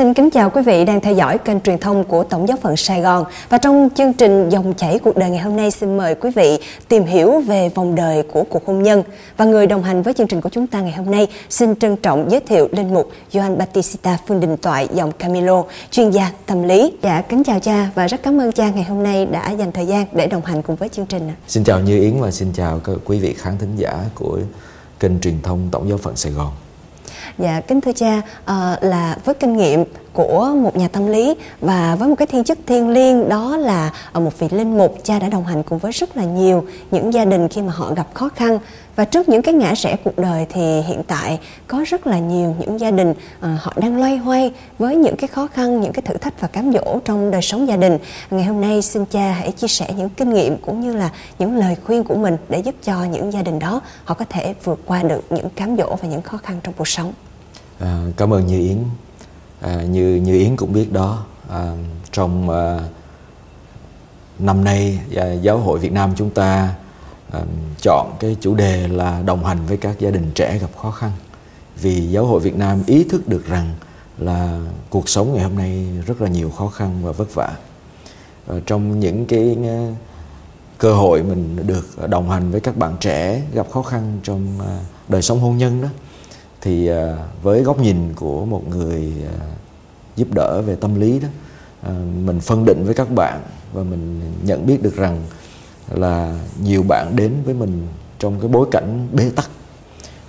Xin kính chào quý vị đang theo dõi kênh truyền thông của Tổng giáo phận Sài Gòn và trong chương trình Dòng chảy cuộc đời ngày hôm nay, xin mời quý vị tìm hiểu về vòng đời của cuộc hôn nhân và người đồng hành với chương trình của chúng ta ngày hôm nay, xin trân trọng giới thiệu linh mục Joan Batista Phương Đình Toại dòng Camilo chuyên gia tâm lý. Dạ kính chào cha và rất cảm ơn cha ngày hôm nay đã dành thời gian để đồng hành cùng với chương trình. Xin chào Như Yến và xin chào quý vị khán thính giả của kênh truyền thông Tổng giáo phận Sài Gòn. Dạ, kính thưa cha, à, là với kinh nghiệm của một nhà tâm lý và với một cái thiên chức thiêng liêng đó là ờ, một vị linh mục cha đã đồng hành cùng với rất là nhiều những gia đình khi mà họ gặp khó khăn. Và trước những cái ngã rẽ cuộc đời thì hiện tại có rất là nhiều những gia đình à, họ đang loay hoay với những cái khó khăn những cái thử thách và cám dỗ trong đời sống gia đình. Ngày hôm nay xin cha hãy chia sẻ những kinh nghiệm cũng như là những lời khuyên của mình để giúp cho những gia đình đó họ có thể vượt qua được những cám dỗ và những khó khăn trong cuộc sống. À, cảm ơn Như Yến. À, như Như Yến cũng biết đó, à, trong à, năm nay à, giáo hội Việt Nam chúng ta à, chọn cái chủ đề là đồng hành với các gia đình trẻ gặp khó khăn. Vì giáo hội Việt Nam ý thức được rằng là cuộc sống ngày hôm nay rất là nhiều khó khăn và vất vả. À, trong những cái à, cơ hội mình được đồng hành với các bạn trẻ gặp khó khăn trong à, đời sống hôn nhân đó thì à, với góc nhìn của một người à, giúp đỡ về tâm lý đó à, mình phân định với các bạn và mình nhận biết được rằng là nhiều bạn đến với mình trong cái bối cảnh bế tắc.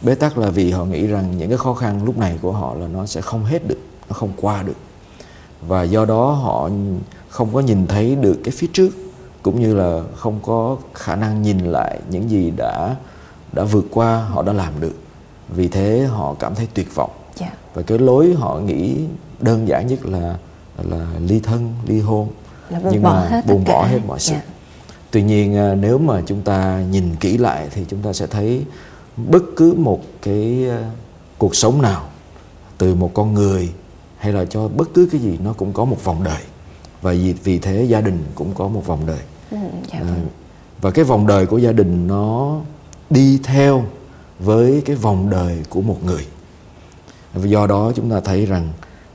Bế tắc là vì họ nghĩ rằng những cái khó khăn lúc này của họ là nó sẽ không hết được, nó không qua được. Và do đó họ không có nhìn thấy được cái phía trước, cũng như là không có khả năng nhìn lại những gì đã đã vượt qua, họ đã làm được vì thế họ cảm thấy tuyệt vọng yeah. Dạ. và cái lối họ nghĩ đơn giản nhất là là ly thân ly hôn là nhưng bỏ mà buông bỏ hết mọi sự yeah. Dạ. tuy nhiên à, nếu mà chúng ta nhìn kỹ lại thì chúng ta sẽ thấy bất cứ một cái à, cuộc sống nào từ một con người hay là cho bất cứ cái gì nó cũng có một vòng đời và vì vì thế gia đình cũng có một vòng đời ừ, dạ. à, và cái vòng đời của gia đình nó đi theo với cái vòng đời của một người. Do đó chúng ta thấy rằng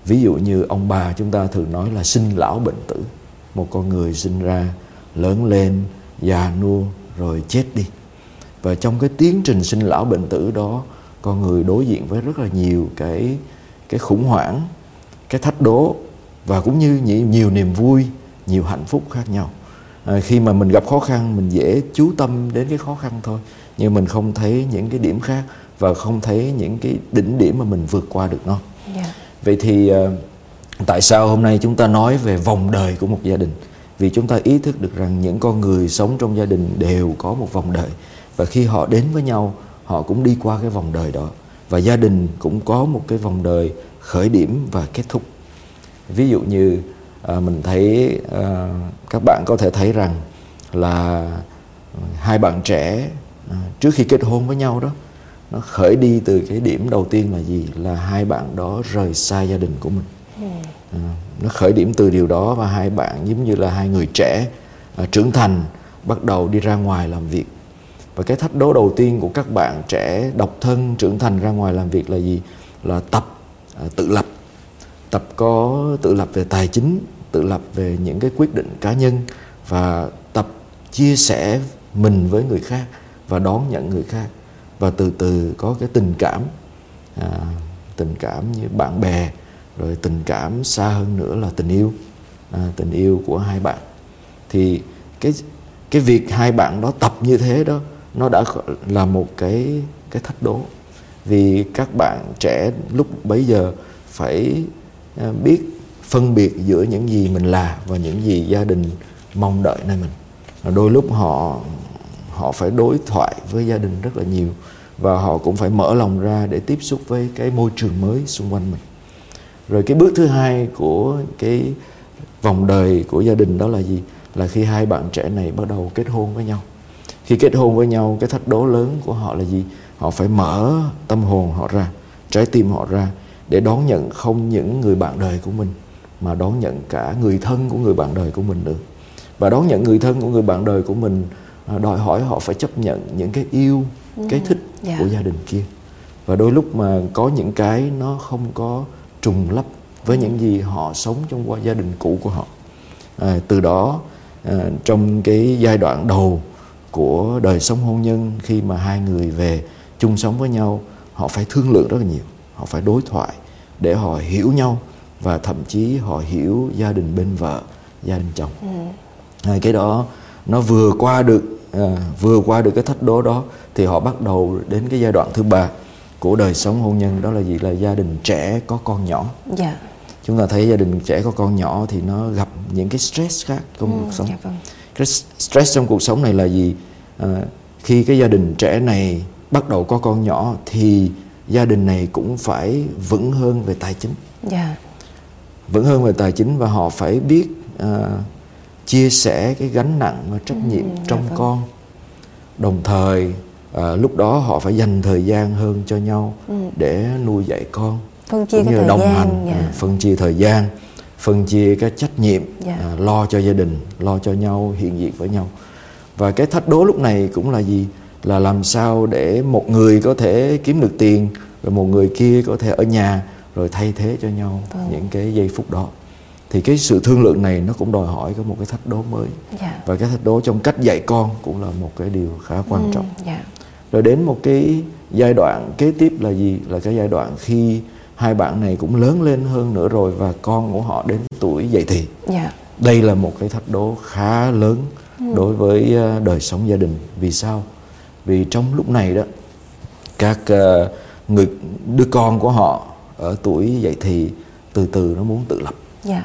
ví dụ như ông bà chúng ta thường nói là sinh lão bệnh tử. Một con người sinh ra lớn lên già nua rồi chết đi. Và trong cái tiến trình sinh lão bệnh tử đó con người đối diện với rất là nhiều cái cái khủng hoảng cái thách đố và cũng như nhiều, nhiều niềm vui nhiều hạnh phúc khác nhau à, khi mà mình gặp khó khăn mình dễ chú tâm đến cái khó khăn thôi. Nhưng mình không thấy những cái điểm khác và không thấy những cái đỉnh điểm mà mình vượt qua được nó. Yeah. Dạ. vậy thì uh, tại sao hôm nay chúng ta nói về vòng đời của một gia đình? Vì chúng ta ý thức được rằng những con người sống trong gia đình đều có một vòng đời. Và khi họ đến với nhau họ cũng đi qua cái vòng đời đó. Và gia đình cũng có một cái vòng đời khởi điểm và kết thúc. Ví dụ như à, mình thấy à, các bạn có thể thấy rằng là hai bạn trẻ à, trước khi kết hôn với nhau đó nó khởi đi từ cái điểm đầu tiên là gì? Là hai bạn đó rời xa gia đình của mình. À, nó khởi điểm từ điều đó và hai bạn giống như là hai người trẻ à, trưởng thành bắt đầu đi ra ngoài làm việc. Và cái thách đố đầu tiên của các bạn trẻ độc thân trưởng thành ra ngoài làm việc là gì? Là tập à, tự lập. Tập có tự lập về tài chính tự lập về những cái quyết định cá nhân và tập chia sẻ mình với người khác và đón nhận người khác. Và từ từ có cái tình cảm à, tình cảm như bạn bè rồi tình cảm xa hơn nữa là tình yêu à, tình yêu của hai bạn. Thì cái cái việc hai bạn đó tập như thế đó nó đã là một cái cái thách đố. Vì các bạn trẻ lúc bấy giờ phải à, biết phân biệt giữa những gì mình là và những gì gia đình mong đợi nơi mình. Đôi lúc họ họ phải đối thoại với gia đình rất là nhiều và họ cũng phải mở lòng ra để tiếp xúc với cái môi trường mới xung quanh mình. Rồi cái bước thứ hai của cái vòng đời của gia đình đó là gì? Là khi hai bạn trẻ này bắt đầu kết hôn với nhau. Khi kết hôn với nhau, cái thách đố lớn của họ là gì? Họ phải mở tâm hồn họ ra, trái tim họ ra để đón nhận không những người bạn đời của mình mà đón nhận cả người thân của người bạn đời của mình nữa và đón nhận người thân của người bạn đời của mình à, đòi hỏi họ phải chấp nhận những cái yêu cái thích yeah. Dạ. của gia đình kia và đôi lúc mà có những cái nó không có trùng lắp với những gì họ sống trong qua gia đình cũ của họ à, từ đó à, trong cái giai đoạn đầu của đời sống hôn nhân khi mà hai người về chung sống với nhau họ phải thương lượng rất là nhiều họ phải đối thoại để họ hiểu nhau và thậm chí họ hiểu gia đình bên vợ gia đình chồng ừ. à, cái đó nó vừa qua được à, vừa qua được cái thách đố đó thì họ bắt đầu đến cái giai đoạn thứ ba của đời sống hôn nhân đó là gì là gia đình trẻ có con nhỏ dạ. chúng ta thấy gia đình trẻ có con nhỏ thì nó gặp những cái stress khác trong ừ, cuộc sống dạ vâng. cái stress trong cuộc sống này là gì à, khi cái gia đình trẻ này bắt đầu có con nhỏ thì gia đình này cũng phải vững hơn về tài chính dạ. Vững hơn về tài chính và họ phải biết uh, chia sẻ cái gánh nặng và trách nhiệm ừ, trong vâng. con đồng thời à, lúc đó họ phải dành thời gian hơn cho nhau ừ. để nuôi dạy con phân chia cũng như đồng gian, hành dạ. À, phân chia thời gian phân chia các trách nhiệm dạ. à, lo cho gia đình lo cho nhau hiện diện với nhau và cái thách đố lúc này cũng là gì là làm sao để một người có thể kiếm được tiền rồi một người kia có thể ở nhà rồi thay thế cho nhau vâng. những cái giây phút đó thì cái sự thương lượng này nó cũng đòi hỏi có một cái thách đố mới dạ. và cái thách đố trong cách dạy con cũng là một cái điều khá quan ừ, trọng dạ. rồi đến một cái giai đoạn kế tiếp là gì là cái giai đoạn khi hai bạn này cũng lớn lên hơn nữa rồi và con của họ đến tuổi dậy thì dạ. đây là một cái thách đố khá lớn ừ. đối với ờ, đời sống gia đình vì sao vì trong lúc này đó các uh, người đứa con của họ ở tuổi dậy thì từ từ nó muốn tự lập yeah. Dạ.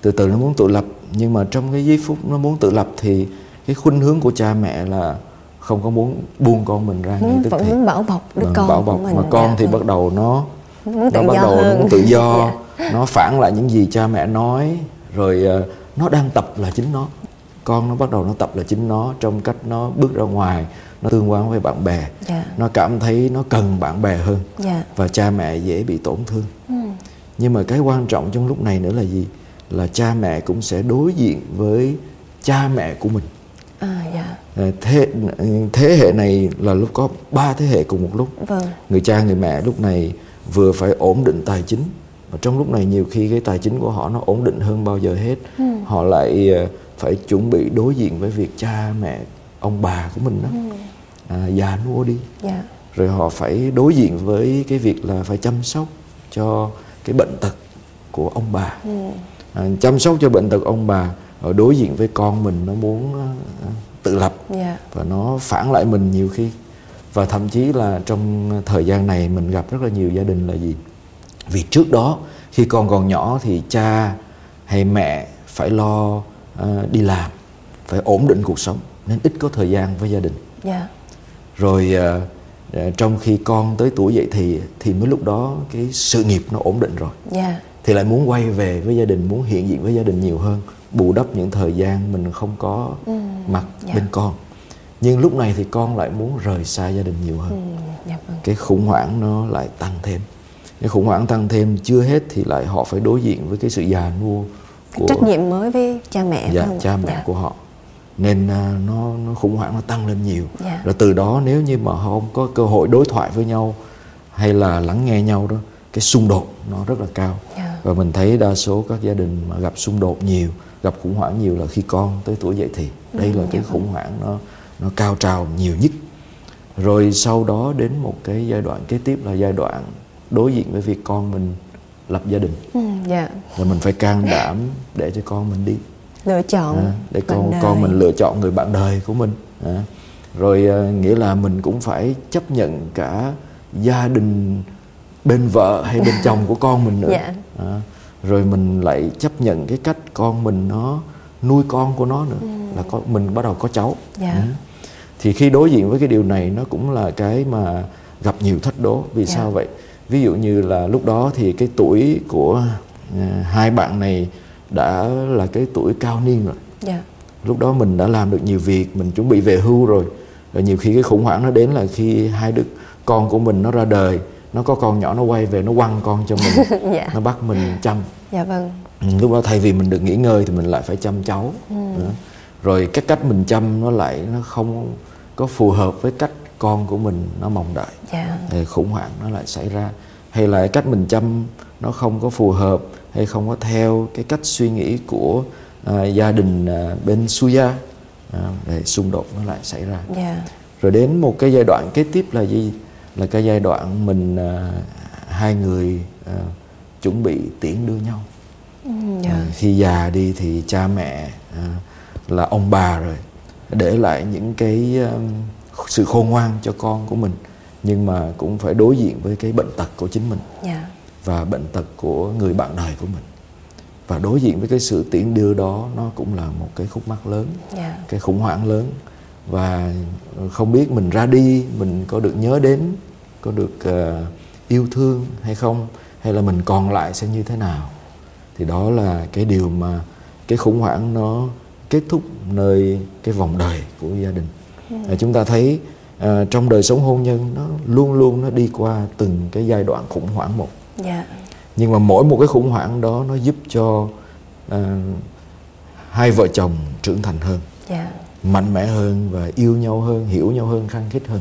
từ từ nó muốn tự lập nhưng mà trong cái giây phút nó muốn tự lập thì cái khuynh hướng của cha mẹ là không có muốn buông con mình ra muốn, vẫn thì muốn bảo bọc đứa vâng, con bảo bọc mình mà con dạ, thì vâng. bắt đầu nó muốn nó bắt đầu hơn. nó muốn tự do yeah. Dạ. nó phản lại những gì cha mẹ nói rồi uh, nó đang tập là chính nó con nó bắt đầu nó tập là chính nó trong cách nó bước ra ngoài nó tương quan với bạn bè yeah. Dạ. nó cảm thấy nó cần bạn bè hơn yeah. Dạ. và cha mẹ dễ bị tổn thương ừ. nhưng mà cái quan trọng trong lúc này nữa là gì là cha mẹ cũng sẽ đối diện với cha mẹ của mình à, yeah. Dạ. thế thế hệ này là lúc có ba thế hệ cùng một lúc vâng. người cha người mẹ lúc này vừa phải ổn định tài chính và trong lúc này nhiều khi cái tài chính của họ nó ổn định hơn bao giờ hết ừ. họ lại ờ, phải chuẩn bị đối diện với việc cha mẹ ông bà của mình đó ừ. à, già nua đi yeah. Dạ. rồi họ phải đối diện với cái việc là phải chăm sóc cho cái bệnh tật của ông bà ừ. à, chăm sóc cho bệnh tật ông bà ở đối diện với con mình nó muốn uh, tự lập yeah. Dạ. và nó phản lại mình nhiều khi và thậm chí là trong thời gian này mình gặp rất là nhiều gia đình là gì vì trước đó khi con còn nhỏ thì cha hay mẹ phải lo uh, đi làm phải ổn định cuộc sống nên ít có thời gian với gia đình yeah. Dạ. rồi uh, trong khi con tới tuổi dậy thì thì mới lúc đó cái sự nghiệp nó ổn định rồi yeah. Dạ. thì lại muốn quay về với gia đình muốn hiện diện với gia đình nhiều hơn bù đắp những thời gian mình không có ừ. mặt yeah. Dạ. bên con nhưng lúc này thì con lại muốn rời xa gia đình nhiều hơn ừ. yeah, vâng. cái khủng hoảng nó lại tăng thêm cái khủng hoảng tăng thêm chưa hết thì lại họ phải đối diện với cái sự già nua của trách nhiệm mới với cha mẹ dạ, cha mẹ dạ. của họ nên uh, nó nó khủng hoảng nó tăng lên nhiều. Dạ. rồi từ đó nếu như mà họ không có cơ hội đối thoại với nhau hay là lắng nghe nhau đó cái xung đột nó rất là cao. Dạ. và mình thấy đa số các gia đình mà gặp xung đột nhiều gặp khủng hoảng nhiều là khi con tới tuổi dậy thì đây ừ, là cái dạ khủng vâng. hoảng nó nó cao trào nhiều nhất rồi sau đó đến một cái giai đoạn kế tiếp là giai đoạn đối diện với việc con mình lập gia đình ừ, yeah. và mình phải can đảm để cho con mình đi lựa chọn à, để con đời. con mình lựa chọn người bạn đời của mình à, rồi à, nghĩa là mình cũng phải chấp nhận cả gia đình bên vợ hay bên chồng của con mình nữa dạ. à, rồi mình lại chấp nhận cái cách con mình nó nuôi con của nó nữa ừ. là có mình bắt đầu có cháu dạ. à, thì khi đối diện với cái điều này nó cũng là cái mà gặp nhiều thách đố vì dạ. sao vậy ví dụ như là lúc đó thì cái tuổi của à, hai bạn này đã là cái tuổi cao niên rồi yeah. Dạ. lúc đó mình đã làm được nhiều việc mình chuẩn bị về hưu rồi và nhiều khi cái khủng hoảng nó đến là khi hai đứa con của mình nó ra đời nó có con nhỏ nó quay về nó quăng con cho mình yeah. Dạ. nó bắt mình chăm dạ vâng ừ, lúc đó thay vì mình được nghỉ ngơi thì mình lại phải chăm cháu ừ. rồi cái cách mình chăm nó lại nó không có phù hợp với cách con của mình nó mong đợi. Dạ. thì khủng hoảng nó lại xảy ra hay là cách mình chăm nó không có phù hợp hay không có theo cái cách suy nghĩ của à, gia đình à, bên Suya à, để xung đột nó lại xảy ra yeah. rồi đến một cái giai đoạn kế tiếp là gì là cái giai đoạn mình à, hai người à, chuẩn bị tiễn đưa nhau Ừ, yeah. à, khi già đi thì cha mẹ à, là ông bà rồi để lại những cái um, sự khôn ngoan cho con của mình nhưng mà cũng phải đối diện với cái bệnh tật của chính mình Yeah. Và bệnh tật của người bạn đời của mình. Và đối diện với cái sự tiễn đưa đó nó cũng là một cái khúc mắc lớn Yeah. cái khủng hoảng lớn. Và không biết mình ra đi mình có được nhớ đến có được ờ, yêu thương hay không hay là mình còn lại sẽ như thế nào. Thì đó là cái điều mà cái khủng hoảng nó kết thúc nơi cái vòng đời của gia đình. Và chúng ta thấy ờ, trong đời sống hôn nhân nó luôn luôn nó đi qua từng cái giai đoạn khủng hoảng một Yeah. nhưng mà mỗi một cái khủng hoảng đó nó giúp cho ờ, hai vợ chồng trưởng thành hơn Yeah. mạnh mẽ hơn và yêu nhau hơn hiểu nhau hơn khăng khít hơn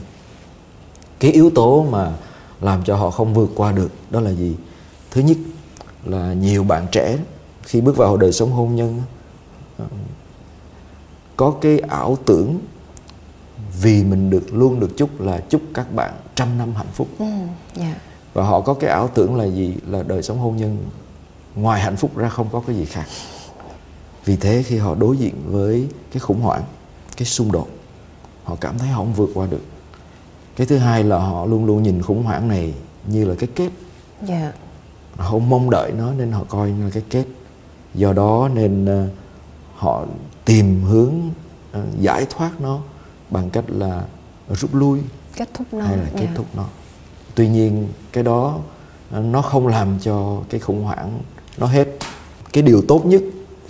cái yếu tố mà làm cho họ không vượt qua được đó là gì thứ nhất là nhiều bạn trẻ khi bước vào đời sống hôn nhân ờ, có cái ảo tưởng vì mình được luôn được chúc là chúc các bạn trăm năm hạnh phúc Ừ. Yeah. Và họ có cái ảo tưởng là gì? Là đời sống hôn nhân. Ngoài hạnh phúc ra không có cái gì khác. Vì thế khi họ đối diện với cái khủng hoảng cái xung đột họ cảm thấy họ không vượt qua được. Cái thứ hai là họ luôn luôn nhìn khủng hoảng này như là cái kết Yeah. họ không mong đợi nó nên họ coi như là cái kết do đó nên ờ, họ tìm hướng ờ, giải thoát nó bằng cách là rút lui Kết thúc nó. hay là kết yeah. thúc nó tuy nhiên cái đó ờ, nó không làm cho cái khủng hoảng nó hết. Cái điều tốt nhất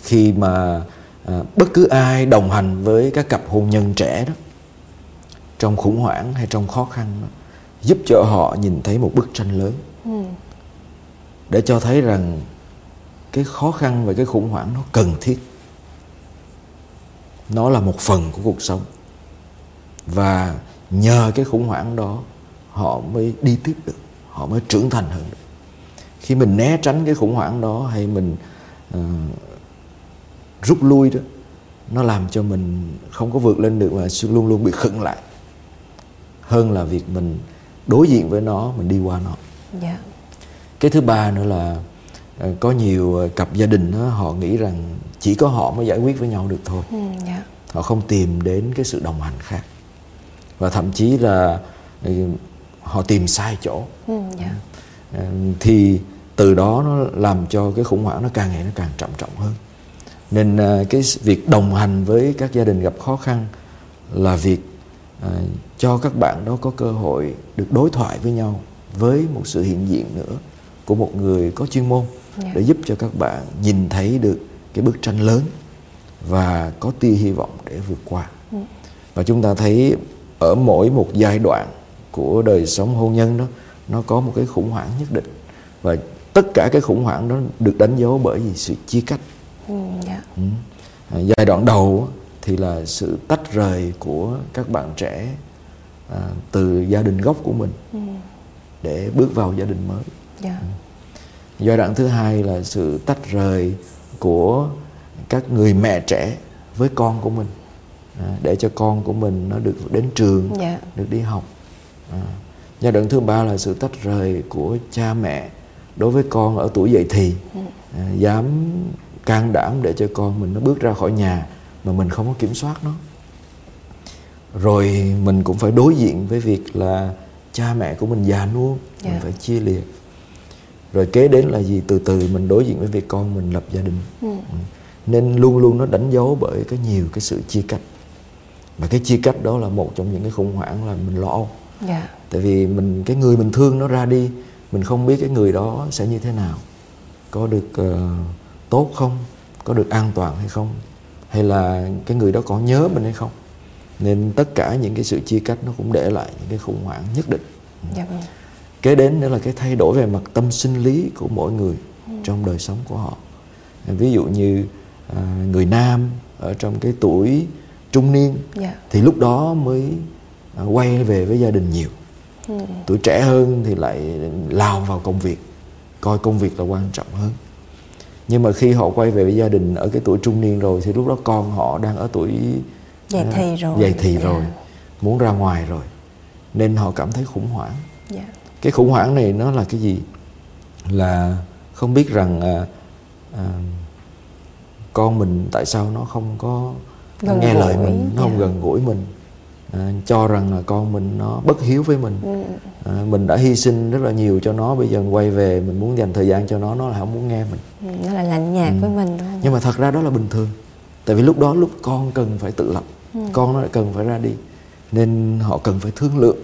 khi mà à, bất cứ ai đồng hành với các cặp hôn nhân trẻ đó trong khủng hoảng hay trong khó khăn đó, giúp cho họ nhìn thấy một bức tranh lớn. Ừ. để cho thấy rằng cái khó khăn và cái khủng hoảng nó cần thiết. Nó là một phần của cuộc sống. Và nhờ cái khủng hoảng đó họ mới đi tiếp được họ mới trưởng thành hơn được khi mình né tránh cái khủng hoảng đó hay mình ờ, rút lui đó nó làm cho mình không có vượt lên được mà luôn luôn bị khựng lại hơn là việc mình đối diện với nó mình đi qua nó Yeah. cái thứ ba nữa là ờ, có nhiều cặp gia đình đó, họ nghĩ rằng chỉ có họ mới giải quyết với nhau được thôi Ừ. Yeah. họ không tìm đến cái sự đồng hành khác và thậm chí là ừ, họ tìm sai chỗ Ừ. Yeah. Ờ, thì từ đó nó làm cho cái khủng hoảng nó càng ngày nó càng trầm trọng hơn nên ờ, cái việc đồng hành với các gia đình gặp khó khăn là việc ờ, cho các bạn đó có cơ hội được đối thoại với nhau với một sự hiện diện nữa của một người có chuyên môn Dạ. để giúp cho các bạn nhìn thấy được cái bức tranh lớn và có tia hy vọng để vượt qua và chúng ta thấy ở mỗi một giai đoạn của đời sống hôn nhân đó nó có một cái khủng hoảng nhất định và tất cả cái khủng hoảng đó được đánh dấu bởi vì sự chia cách Ừ. Yeah. Ừ. À, giai đoạn đầu thì là sự tách rời của các bạn trẻ à, từ gia đình gốc của mình Ừ. để bước vào gia đình mới Yeah. giai đoạn thứ hai là sự tách rời của các người mẹ trẻ với con của mình à, để cho con của mình nó được đến trường Dạ. được đi học à. giai đoạn thứ ba là sự tách rời của cha mẹ đối với con ở tuổi dậy thì à, dám can đảm để cho con mình nó bước ra khỏi nhà mà mình không có kiểm soát nó rồi mình cũng phải đối diện với việc là cha mẹ của mình già nua Dạ. mình phải chia liệt rồi kế đến là gì từ từ mình đối diện với việc con mình lập gia đình Ừ. Ừ. nên luôn luôn nó đánh dấu bởi cái nhiều cái sự chia cách và cái chia cách đó là một trong những cái khủng hoảng là mình lo âu Dạ. tại vì mình cái người mình thương nó ra đi mình không biết cái người đó sẽ như thế nào có được ờ, tốt không có được an toàn hay không hay là cái người đó có nhớ mình hay không nên tất cả những cái sự chia cách nó cũng để lại những cái khủng hoảng nhất định Dạ vâng. kế đến nữa là cái thay đổi về mặt tâm sinh lý của mỗi người trong đời sống của họ ví dụ như à, người nam ở trong cái tuổi trung niên Dạ. thì lúc đó mới quay về với gia đình nhiều ừ. tuổi trẻ hơn thì lại lao vào công việc coi công việc là quan trọng hơn nhưng mà khi họ quay về với gia đình ở cái tuổi trung niên rồi thì lúc đó con họ đang ở tuổi dậy thì rồi dậy thì yeah. rồi muốn ra ngoài rồi nên họ cảm thấy khủng hoảng yeah. cái khủng hoảng này nó là cái gì là không biết rằng à, à, con mình tại sao nó không có gần nghe lời mình nó yeah. không gần gũi mình à, cho rằng là con mình nó bất hiếu với mình ừ. à, mình đã hy sinh rất là nhiều cho nó bây giờ quay về mình muốn dành thời gian cho nó nó là không muốn nghe mình ừ, nó là lạnh nhạt ừ. với mình không? nhưng mà thật ra đó là bình thường tại vì lúc đó lúc con cần phải tự lập ừ. con nó lại cần phải ra đi nên họ cần phải thương lượng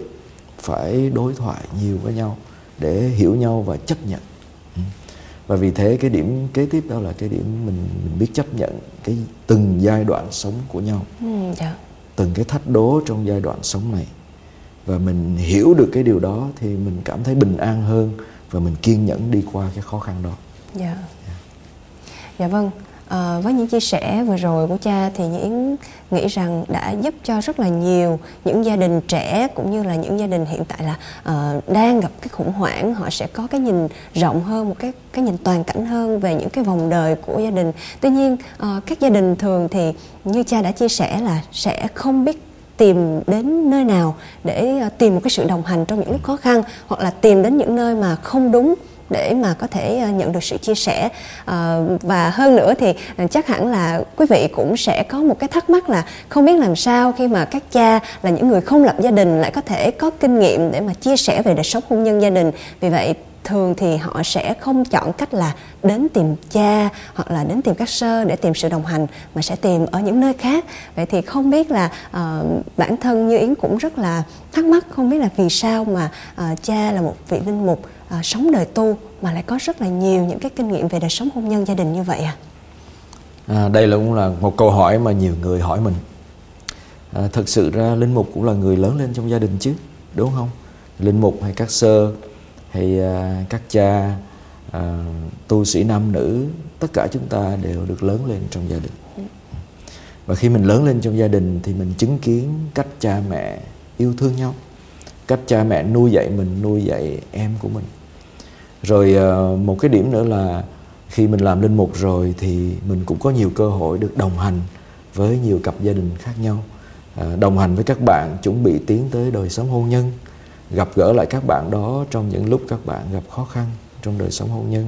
phải đối thoại nhiều với nhau để hiểu nhau và chấp nhận ừ. và vì thế cái điểm kế tiếp đó là cái điểm mình mình biết chấp nhận cái từng giai đoạn sống của nhau ừ, dạ từng cái thách đố trong giai đoạn sống này và mình hiểu được cái điều đó thì mình cảm thấy bình an hơn và mình kiên nhẫn đi qua cái khó khăn đó. Dạ. Yeah. Dạ vâng. À, với những chia sẻ vừa rồi của cha thì Yến nghĩ rằng đã giúp cho rất là nhiều những gia đình trẻ cũng như là những gia đình hiện tại là uh, đang gặp cái khủng hoảng. Họ sẽ có cái nhìn rộng hơn một cái cái nhìn toàn cảnh hơn về những cái vòng đời của gia đình. Tuy nhiên uh, các gia đình thường thì như cha đã chia sẻ là sẽ không biết tìm đến nơi nào để tìm một cái sự đồng hành trong những lúc khó khăn hoặc là tìm đến những nơi mà không đúng để mà có thể ờ, nhận được sự chia sẻ. Ờ, và hơn nữa thì ờ, chắc hẳn là quý vị cũng sẽ có một cái thắc mắc là không biết làm sao khi mà các cha là những người không lập gia đình lại có thể có kinh nghiệm để mà chia sẻ về đời sống hôn nhân gia đình. Vì vậy thường thì họ sẽ không chọn cách là đến tìm cha hoặc là đến tìm các sơ để tìm sự đồng hành mà sẽ tìm ở những nơi khác. Vậy thì không biết là uh, bản thân như yến cũng rất là thắc mắc không biết là vì sao mà uh, cha là một vị linh mục à, sống đời tu mà lại có rất là nhiều những cái kinh nghiệm về đời sống hôn nhân gia đình như vậy à? à đây là cũng là một câu hỏi mà nhiều người hỏi mình. À, thực sự ra linh mục cũng là người lớn lên trong gia đình chứ đúng không? Linh mục hay các sơ hay à, các cha à, tu sĩ nam nữ tất cả chúng ta đều được lớn lên trong gia đình. Và khi mình lớn lên trong gia đình thì mình chứng kiến cách cha mẹ yêu thương nhau cách cha mẹ nuôi dạy mình, nuôi dạy em của mình. Rồi ờ, một cái điểm nữa là khi mình làm linh mục rồi thì mình cũng có nhiều cơ hội được đồng hành với nhiều cặp gia đình khác nhau. Ờ, đồng hành với các bạn, chuẩn bị tiến tới đời sống hôn nhân, gặp gỡ lại các bạn đó trong những lúc các bạn gặp khó khăn trong đời sống hôn nhân,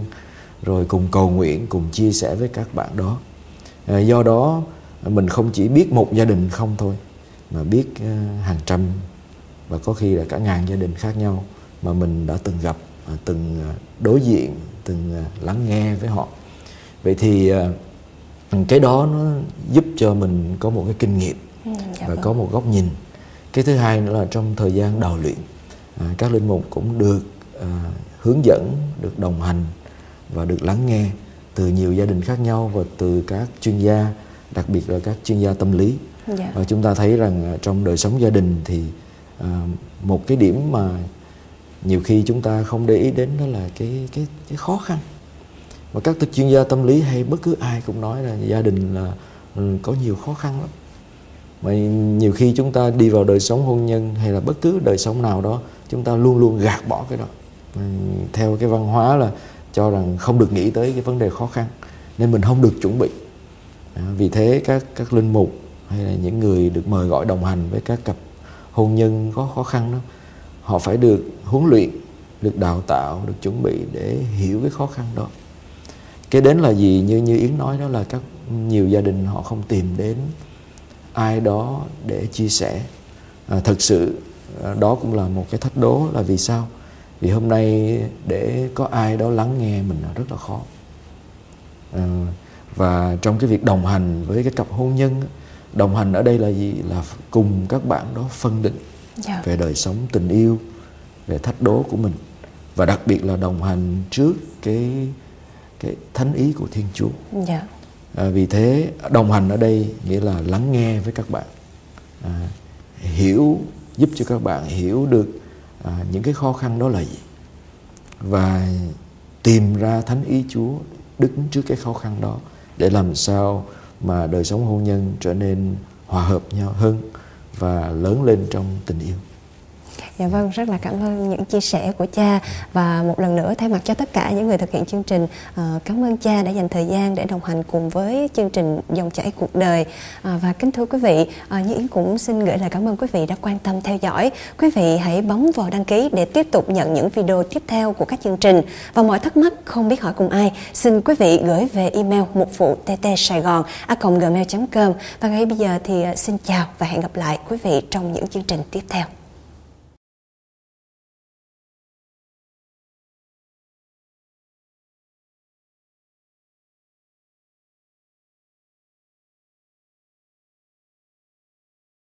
rồi cùng cầu nguyện, cùng chia sẻ với các bạn đó. Ờ, do đó, mình không chỉ biết một gia đình không thôi, mà biết hàng trăm và có khi là cả ngàn gia đình khác nhau mà mình đã từng gặp uh, từng uh, đối diện từng uh, lắng nghe với họ vậy thì cái đó nó giúp cho mình có một cái kinh nghiệm ừ, dạ và vâng. có một góc nhìn cái thứ hai nữa là trong thời gian đào luyện à, các linh mục cũng được à, hướng dẫn được đồng hành và được lắng nghe từ nhiều gia đình khác nhau và từ các chuyên gia đặc biệt là các chuyên gia tâm lý dạ. và chúng ta thấy rằng à, trong đời sống gia đình thì à, một cái điểm mà nhiều khi chúng ta không để ý đến đó là cái cái cái khó khăn. Và các chuyên gia tâm lý hay bất cứ ai cũng nói là gia đình là ừ, có nhiều khó khăn lắm. Mà nhiều khi chúng ta đi vào đời sống hôn nhân hay là bất cứ đời sống nào đó chúng ta luôn luôn gạt bỏ cái đó. Ừ, theo cái văn hóa là cho rằng không được nghĩ tới cái vấn đề khó khăn nên mình không được chuẩn bị. À, vì thế các các linh mục hay là những người được mời gọi đồng hành với các cặp hôn nhân có khó khăn đó. Họ phải được huấn luyện được đào tạo được chuẩn bị để hiểu cái khó khăn đó. Cái đến là gì? Như như yến nói đó là các nhiều gia đình họ không tìm đến ai đó để chia sẻ. À, thật sự à, đó cũng là một cái thách đố là vì sao? Vì hôm nay để có ai đó lắng nghe mình là rất là khó. À, và trong cái việc đồng hành với cái cặp hôn nhân đồng hành ở đây là gì là cùng các bạn đó phân định yeah. Dạ. về đời sống tình yêu về thách đố của mình và đặc biệt là đồng hành trước cái cái thánh ý của thiên chúa yeah. Dạ à, vì thế đồng hành ở đây nghĩa là lắng nghe với các bạn à, hiểu giúp cho các bạn hiểu được à, những cái khó khăn đó là gì và tìm ra thánh ý Chúa đứng trước cái khó khăn đó để làm sao mà đời sống hôn nhân trở nên hòa hợp nhau hơn và lớn lên trong tình yêu. Dạ vâng, rất là cảm ơn những chia sẻ của cha và một lần nữa thay mặt cho tất cả những người thực hiện chương trình ờ, cảm ơn cha đã dành thời gian để đồng hành cùng với chương trình dòng chảy cuộc đời ờ, và kính thưa quý vị, ờ, Như Yến cũng xin gửi lời cảm ơn quý vị đã quan tâm theo dõi. Quý vị hãy bấm vào đăng ký để tiếp tục nhận những video tiếp theo của các chương trình và mọi thắc mắc không biết hỏi cùng ai, xin quý vị gửi về email một vụ tt sài gòn a gmail.com và ngay bây giờ thì xin chào và hẹn gặp lại quý vị trong những chương trình tiếp theo.